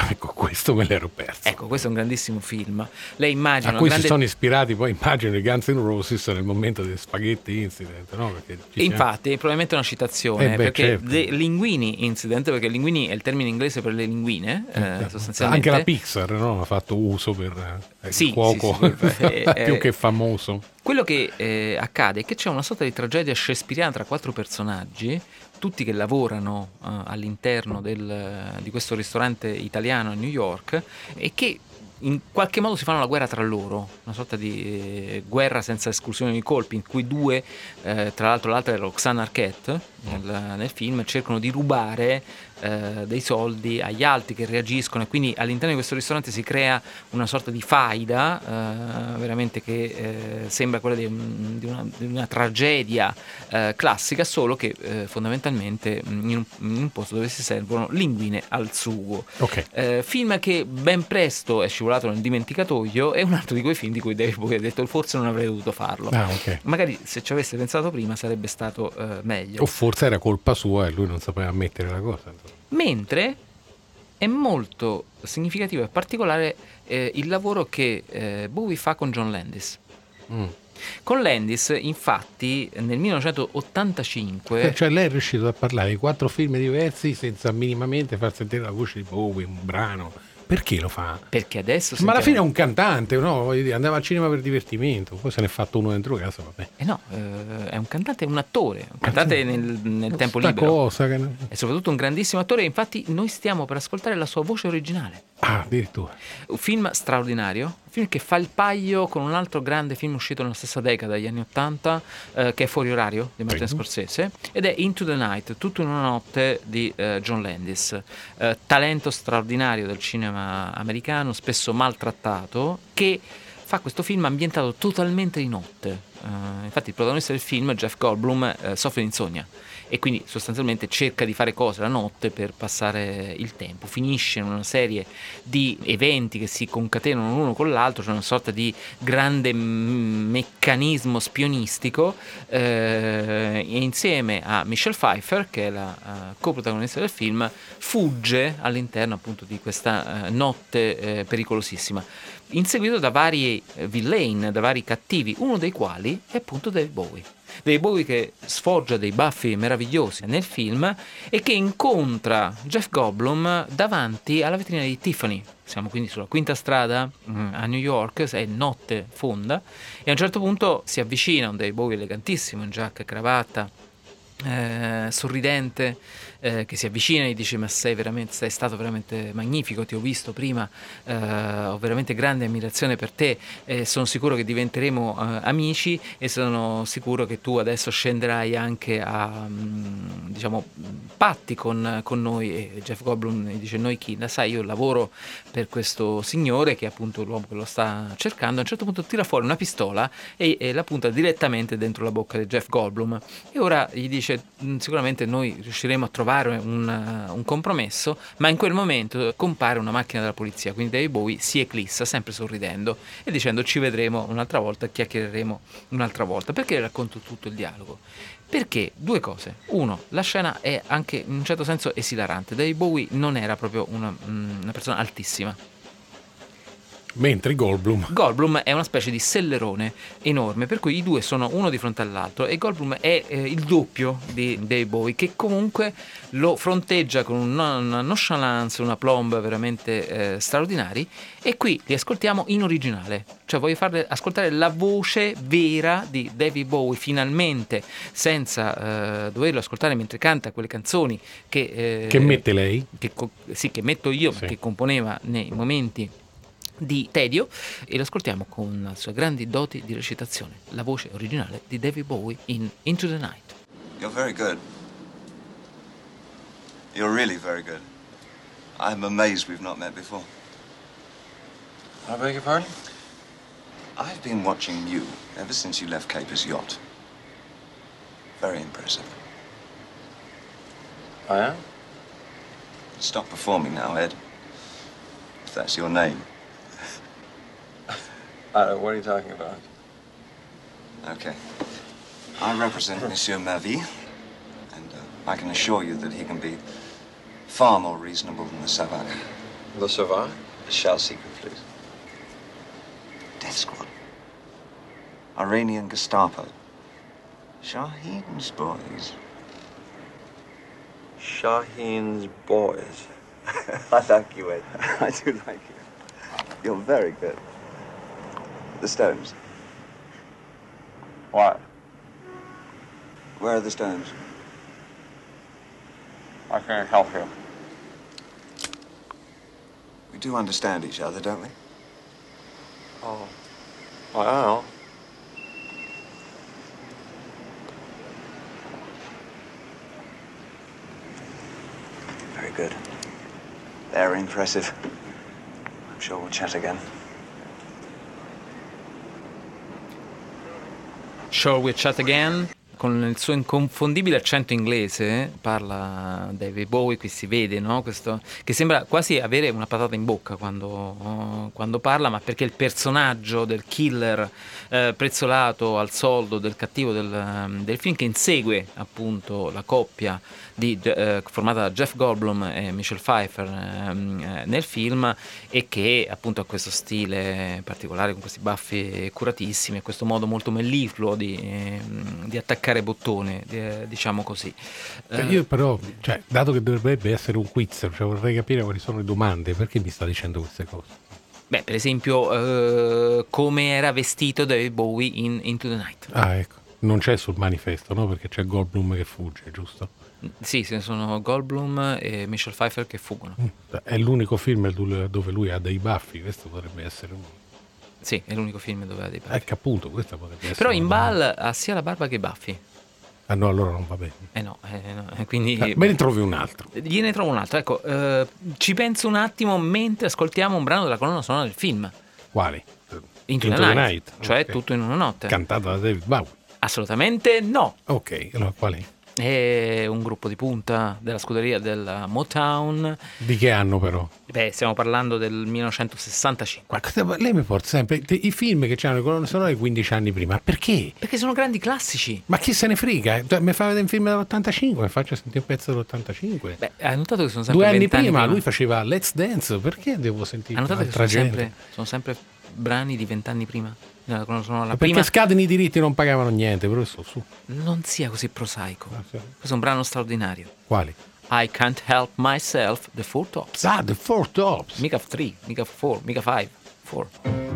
Ecco, questo me l'ero perso. Ecco, questo è un grandissimo film. Lei immagina a cui grande... si sono ispirati poi immagino i Guns N' Roses nel momento degli spaghetti incident, no? Siamo- Infatti, è probabilmente una citazione, Eh beh, perché certo. The Linguini Incident, perché linguini è il termine inglese per le linguine, eh, sostanzialmente. Anche la Pixar no? ha fatto uso per eh, Sì, il cuoco sì, sì, eh, eh, più che famoso. Quello che eh, accade è che c'è una sorta di tragedia shakespeariana tra quattro personaggi, tutti che lavorano eh, all'interno del- di questo ristorante italiano a New York e che in qualche modo si fanno la guerra tra loro, una sorta di eh, guerra senza esclusione di colpi, in cui due, eh, tra l'altro l'altra è Roxanne Arquette nel, nel film, cercano di rubare eh, dei soldi agli altri che reagiscono e quindi all'interno di questo ristorante si crea una sorta di faida, eh, veramente che eh, sembra quella di, di una, di una tragedia eh, classica, solo che fondamentalmente mm, in un, in un posto dove si servono linguine al sugo. Ok. Eh, film che ben presto è scivolato nel dimenticatoio è un altro di quei film di cui David Bowie ha detto forse non avrei dovuto farlo. Ah, ok. Magari se ci avesse pensato prima sarebbe stato eh, meglio. O forse era colpa sua e lui non sapeva ammettere la cosa. Mentre è molto significativo e particolare eh, il lavoro che eh, Bowie fa con John Landis. Mm. Con Landis, infatti, nel 1985 Eh, Cioè lei è riuscito a parlare di quattro film diversi senza minimamente far sentire la voce di Bowie, un brano. Perché lo fa? perché adesso Ma alla fine è un cantante, no? Andava al cinema per divertimento, poi se ne è fatto uno dentro casa, vabbè. Eh no, eh, è un cantante, è un attore, un cantante nel, nel tempo libero. cosa che... È soprattutto un grandissimo attore, infatti noi stiamo per ascoltare la sua voce originale. Ah, addirittura. Un film straordinario, film che fa il paio con un altro grande film uscito nella stessa decada, degli anni Ottanta, eh, che è Fuori Orario di Martin. Scorsese, ed è Into the Night, tutto in una notte di eh, John Landis. Eh, talento straordinario del cinema americano, spesso maltrattato, che fa questo film ambientato totalmente di notte. Eh, infatti il protagonista del film, Jeff Goldblum, eh, soffre di insonnia e quindi sostanzialmente cerca di fare cose la notte per passare il tempo. Finisce in una serie di eventi che si concatenano l'uno con l'altro, c'è una sorta di grande meccanismo spionistico eh, e insieme a Michelle Pfeiffer, che è la eh, coprotagonista del film, fugge all'interno appunto di questa eh, notte pericolosissima inseguito da vari eh, villain, da vari cattivi, uno dei quali è appunto David Bowie. David Bowie che sfoggia dei baffi meravigliosi nel film e che incontra Jeff Goldblum davanti alla vetrina di Tiffany. Siamo quindi sulla quinta strada mm, a New York, è notte fonda e a un certo punto si avvicina un David Bowie elegantissimo in giacca e cravatta eh, sorridente eh, che si avvicina e dice ma sei sei stato veramente magnifico ti ho visto prima eh, ho veramente grande ammirazione per te e sono sicuro che diventeremo eh, amici e sono sicuro che tu adesso scenderai anche a mm, diciamo patti con, con noi. E Jeff Goldblum dice noi chi? La sai io lavoro per questo signore che è appunto l'uomo che lo sta cercando. A un certo punto tira fuori una pistola e, e la punta direttamente dentro la bocca di Jeff Goldblum. E ora gli dice "Mm, sicuramente noi riusciremo a trovare un, uh, un compromesso ma in quel momento compare una macchina della polizia quindi David Bowie si eclissa sempre sorridendo e dicendo ci vedremo un'altra volta chiacchiereremo un'altra volta perché le racconto tutto il dialogo perché due cose. Uno, la scena è anche in un certo senso esilarante. David Bowie non era proprio una, mm, una persona altissima. Mentre Goldblum Goldblum è una specie di sellerone enorme, per cui i due sono uno di fronte all'altro e Goldblum è eh, il doppio di David Bowie che comunque lo fronteggia con una, nonchalance, una plomb veramente eh, straordinari e qui li ascoltiamo in originale, cioè voglio farle ascoltare la voce vera di David Bowie finalmente senza eh, doverlo ascoltare mentre canta quelle canzoni che, eh, che mette lei. che, sì, che metto io, Sì. che componeva nei momenti di tedio e lo ascoltiamo con le sue grandi doti di recitazione, la voce originale di David Bowie in Into the Night. You're very good. You're really very good. I'm amazed we've not met before. I beg your pardon? I've been watching you ever since you left Capers Yacht. Very impressive. I am? Stop performing now, Ed. If that's your name. I don't, what are you talking about? Okay. I represent Monsieur Mavi, and uh, I can assure you that he can be far more reasonable than the Savant. Le Sauvage? Shell secret, please. Death Squad. Iranian Gestapo. Shaheen's boys. Shaheen's Boys. I like you, Ed. I do like you. You're very good. The Stones. What? Where are the Stones? I can't help you. We do understand each other, don't we? Oh. Well. Very good. Very impressive. I'm sure we'll chat again. Sure We Chat Again con il suo inconfondibile accento inglese parla David Bowie, qui si vede, no? Questo, che sembra quasi avere una patata in bocca quando, quando parla, ma perché il personaggio del killer eh, prezzolato al soldo del cattivo del, del film che insegue appunto la coppia di, eh, formata da Jeff Goldblum e Michelle Pfeiffer ehm, eh, nel film e che appunto ha questo stile particolare con questi baffi curatissimi e questo modo molto mellifluo di, ehm, di attaccare bottone, di- eh, diciamo così. Cioè, Eh, io però, cioè, dato che dovrebbe essere un quiz, cioè, vorrei capire quali sono le domande, perché mi sta dicendo queste cose? beh, per esempio, eh, come era vestito David Bowie in Into the Night. Ah, ecco, non c'è sul manifesto, no? Perché c'è Goldblum che fugge, giusto? Sì, ce ne sono Goldblum e Michelle Pfeiffer che fuggono. È l'unico film dove lui ha dei baffi, questo potrebbe essere uno. Sì, è l'unico film dove ha dei baffi. Ecco appunto, questa potrebbe essere Però in. Ball ha sia la barba che i baffi. Ah no, allora non va bene. Eh no, eh no, eh, quindi... Eh, me ne trovi un altro. Gliene trovo un altro. Ecco, eh, ci penso un attimo mentre ascoltiamo un brano della colonna sonora del film. Quali? Into, Into the, the Night, Night, cioè ok. tutto in una notte. Cantata da David Bowie. Assolutamente no. Ok, allora quali? È un gruppo di punta della scuderia della Motown. Di che anno però? Beh, stiamo parlando del 1965. Ma cosa- lei mi porta sempre i film che hanno le colonne sonore 15 anni prima. Perché? Perché sono grandi classici. Ma chi se ne frega? Cioè, Mi fa vedere un film dell'85, mi faccio sentire un pezzo dell'85. Beh, hai notato che sono sempre Due anni 20 prima, lui faceva Let's Dance, perché devo sentire Hai notato che sono gente? sempre, sono sempre brani di vent'anni prima? Colonna sonora. La Perché prima scadono i diritti e non pagavano niente, però sto su. non sia così prosaico. Ah, sì. Questo è un brano straordinario. Quali? I can't help myself, the Four Tops. Ah, The Four Tops. Mica 3, mica 4, mica 5. 4.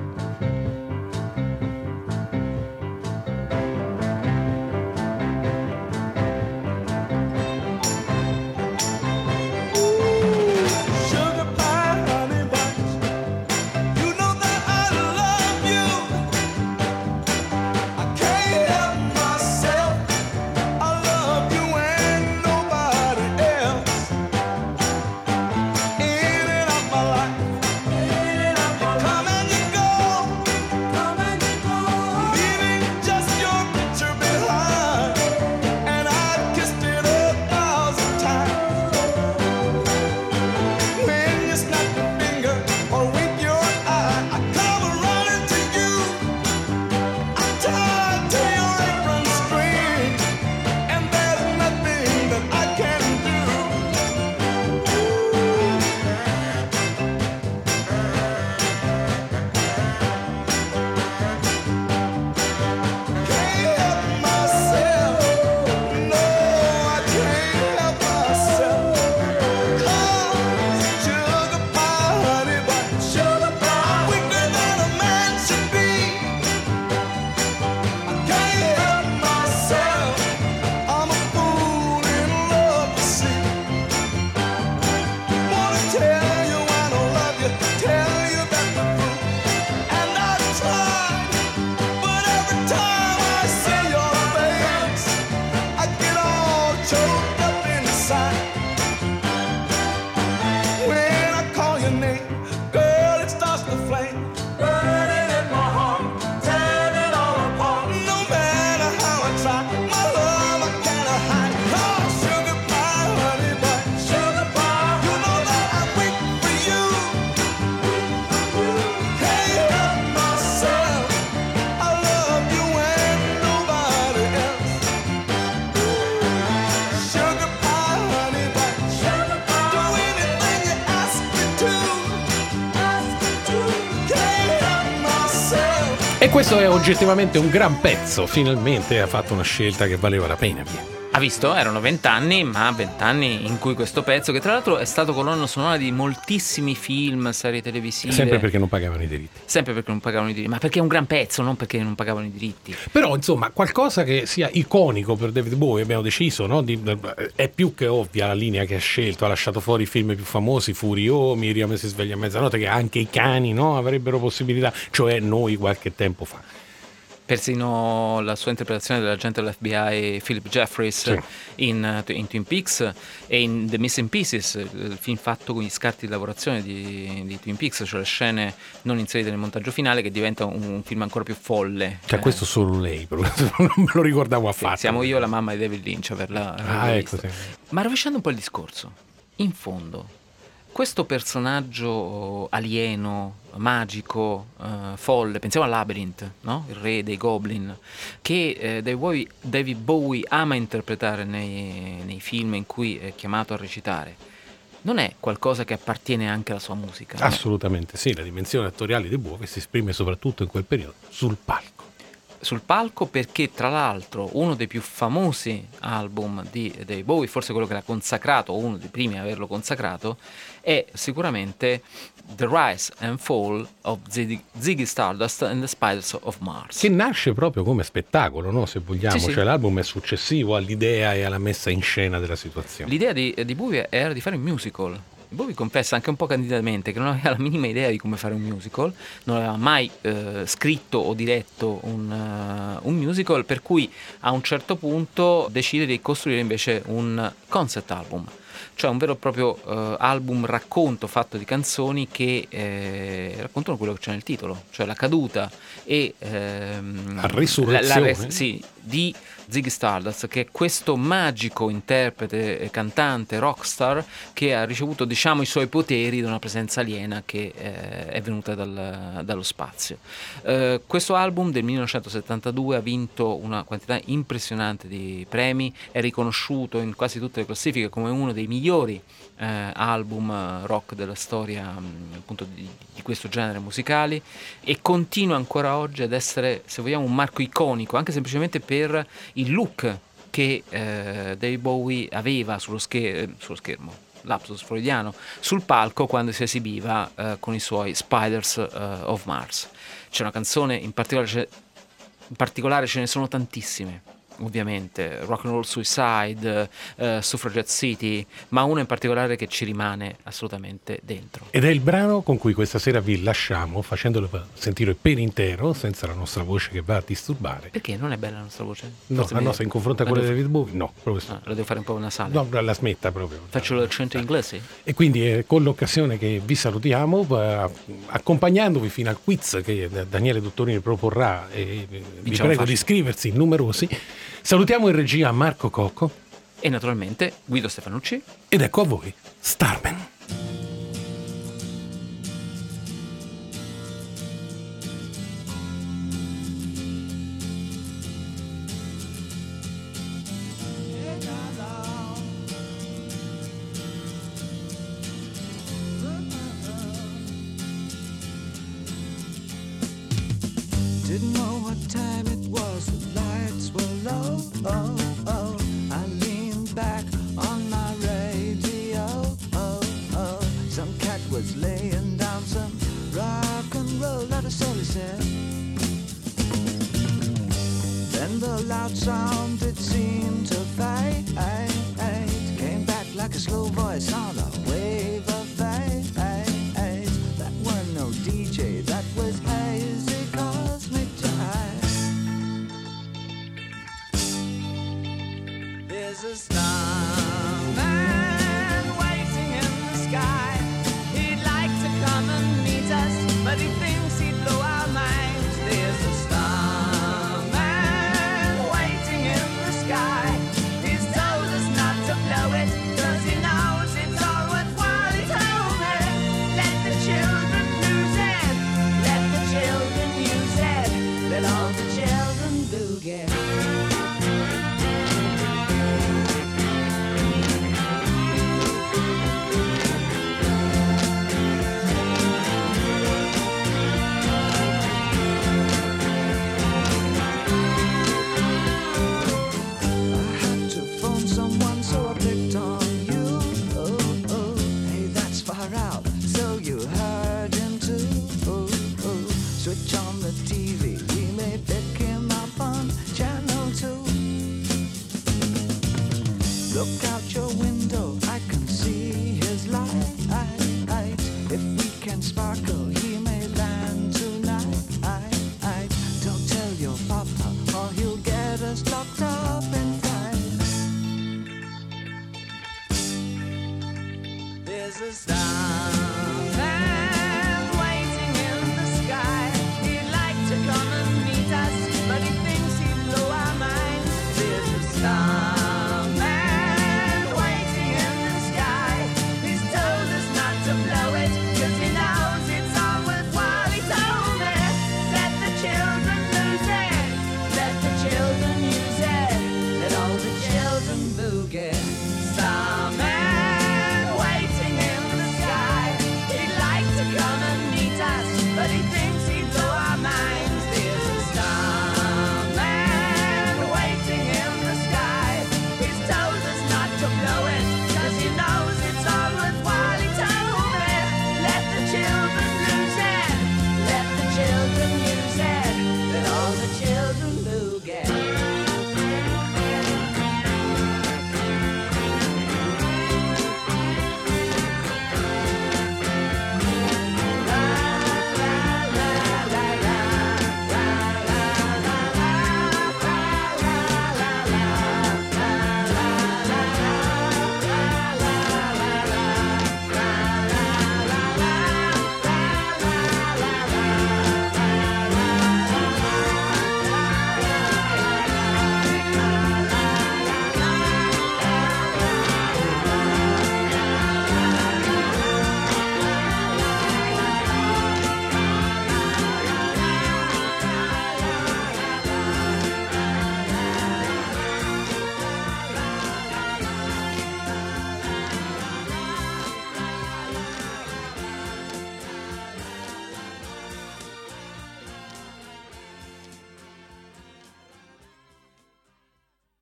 Questo è oggettivamente un gran pezzo, finalmente ha fatto una scelta che valeva la pena. Via. Ha visto? Erano vent'anni, ma vent'anni in cui questo pezzo, che tra l'altro è stato colonna sonora di moltissimi film, serie televisive. Sempre perché non pagavano i diritti. Sempre perché non pagavano i diritti, ma perché è un gran pezzo, non perché non pagavano i diritti. Però, insomma, qualcosa che sia iconico per David Bowie, abbiamo deciso, no? Di- è più che ovvia la linea che ha scelto, ha lasciato fuori i film più famosi, Furio, Miriam si sveglia a mezzanotte, che anche i cani no? avrebbero possibilità, cioè noi qualche tempo fa. Persino la sua interpretazione dell'agente dell'FBI Philip Jeffries Sì. in, in Twin Peaks e in The Missing Pieces, il film fatto con gli scarti di lavorazione di, di Twin Peaks, cioè le scene non inserite nel montaggio finale, che diventa un, un film ancora più folle. Cioè, Eh, questo solo lei, non me lo ricordavo sì, affatto. siamo io e la mamma di David Lynch a averla, Ah, ecco, sì. Ma rovesciando un po' il discorso, in fondo, questo personaggio alieno, magico, eh, folle, pensiamo a Labyrinth, no? il re dei goblin, che eh, David, Bowie, ama interpretare nei, nei film in cui è chiamato a recitare, non è qualcosa che appartiene anche alla sua musica. Assolutamente sì, la dimensione attoriale di Bowie si esprime soprattutto in quel periodo sul palco. Sul palco perché tra l'altro uno dei più famosi album di David Bowie, forse quello che l'ha consacrato, o uno dei primi a averlo consacrato, è sicuramente The Rise and Fall of Ziggy, Ziggy Stardust and the Spiders of Mars. Che nasce proprio come spettacolo, no? se vogliamo, Sì, sì. cioè l'album è successivo all'idea e alla messa in scena della situazione. L'idea di, di Bowie era di fare un musical. Bowie confessa anche un po' candidamente che non aveva la minima idea di come fare un musical, non aveva mai eh, scritto o diretto un, eh, un musical, per cui a un certo punto decide di costruire invece un concept album, cioè un vero e proprio eh, album racconto fatto di canzoni che eh, raccontano quello che c'è nel titolo, cioè la caduta e ehm, La risurrezione. res- sì, di Ziggy Stardust, che è questo magico interprete, eh, cantante, rockstar che ha ricevuto diciamo i suoi poteri da una presenza aliena che eh, è venuta dal- dallo spazio. Eh, questo album del 1972 ha vinto una quantità impressionante di premi, è riconosciuto in quasi tutte le classifiche come uno dei migliori eh, album rock della storia appunto di, di questo genere musicali e continua ancora oggi ad essere, se vogliamo, un marco iconico, anche semplicemente per il look che eh, David Bowie aveva sullo, scher- sullo schermo, lapsus freudiano, sul palco quando si esibiva eh, con i suoi Spiders eh, of Mars. C'è una canzone in particolare, in particolare ce ne sono tantissime. Ovviamente, Rock and Roll Suicide, eh, Suffragette City, ma una in particolare che ci rimane assolutamente dentro. Ed è il brano con cui questa sera vi lasciamo, facendolo sentire per intero, senza la nostra voce che va a disturbare. Perché non è bella la nostra voce? No, Forse la mi- nostra in confronto a la quella di David Bowie, no, proprio ah, la devo fare un po' nasale. No, la smetta proprio. Faccio l'accento inglese? E quindi è con l'occasione che vi salutiamo, eh, accompagnandovi fino al quiz che Daniele Dottorini proporrà e eh, vi Diciamo prego di iscriversi numerosi. Salutiamo in regia Marco Cocco E naturalmente Guido Stefanucci. ed ecco a voi Starman. A slow voice on